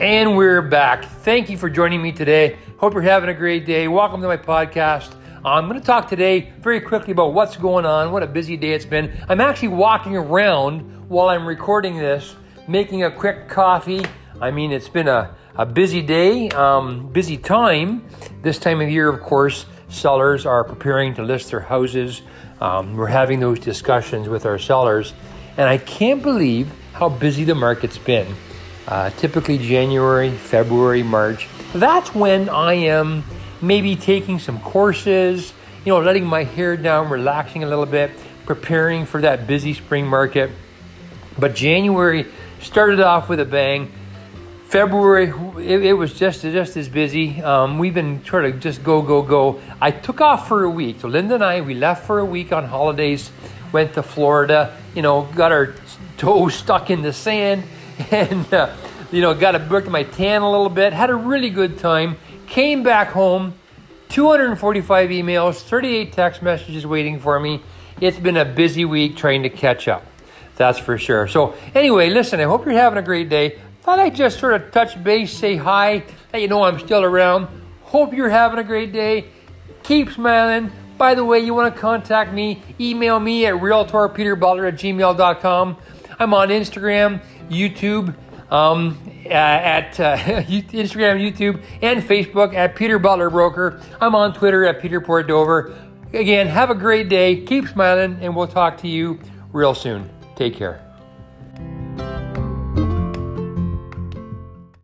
And we're back. Thank you for joining me today. Hope you're having a great day. Welcome to my podcast. I'm going to talk today very quickly about what's going on, what a busy day it's been. I'm actually walking around while I'm recording this, making a quick coffee. I mean, it's been a, a busy day, um, busy time. This time of year, of course, sellers are preparing to list their houses. Um, we're having those discussions with our sellers, and I can't believe how busy the market's been. Uh, typically, January, February, March. That's when I am maybe taking some courses, you know, letting my hair down, relaxing a little bit, preparing for that busy spring market. But January started off with a bang. February, it, it was just just as busy. Um, we've been trying to just go, go, go. I took off for a week. So Linda and I, we left for a week on holidays, went to Florida. You know, got our toes stuck in the sand and uh, you know got a booked my tan a little bit had a really good time came back home 245 emails 38 text messages waiting for me. It's been a busy week trying to catch up that's for sure. So anyway listen i hope you're having a great day. Thought i'd just sort of touch base say hi let you know i'm still around. Hope you're having a great day. Keep smiling. By the way you want to contact me email me at realtorpeterbutler at gmail.com i'm on instagram YouTube, um, at uh, Instagram, YouTube, and Facebook at Peter Butler Broker. I'm on Twitter at Peter Port Dover. Again, have a great day. Keep smiling, and we'll talk to you real soon. Take care.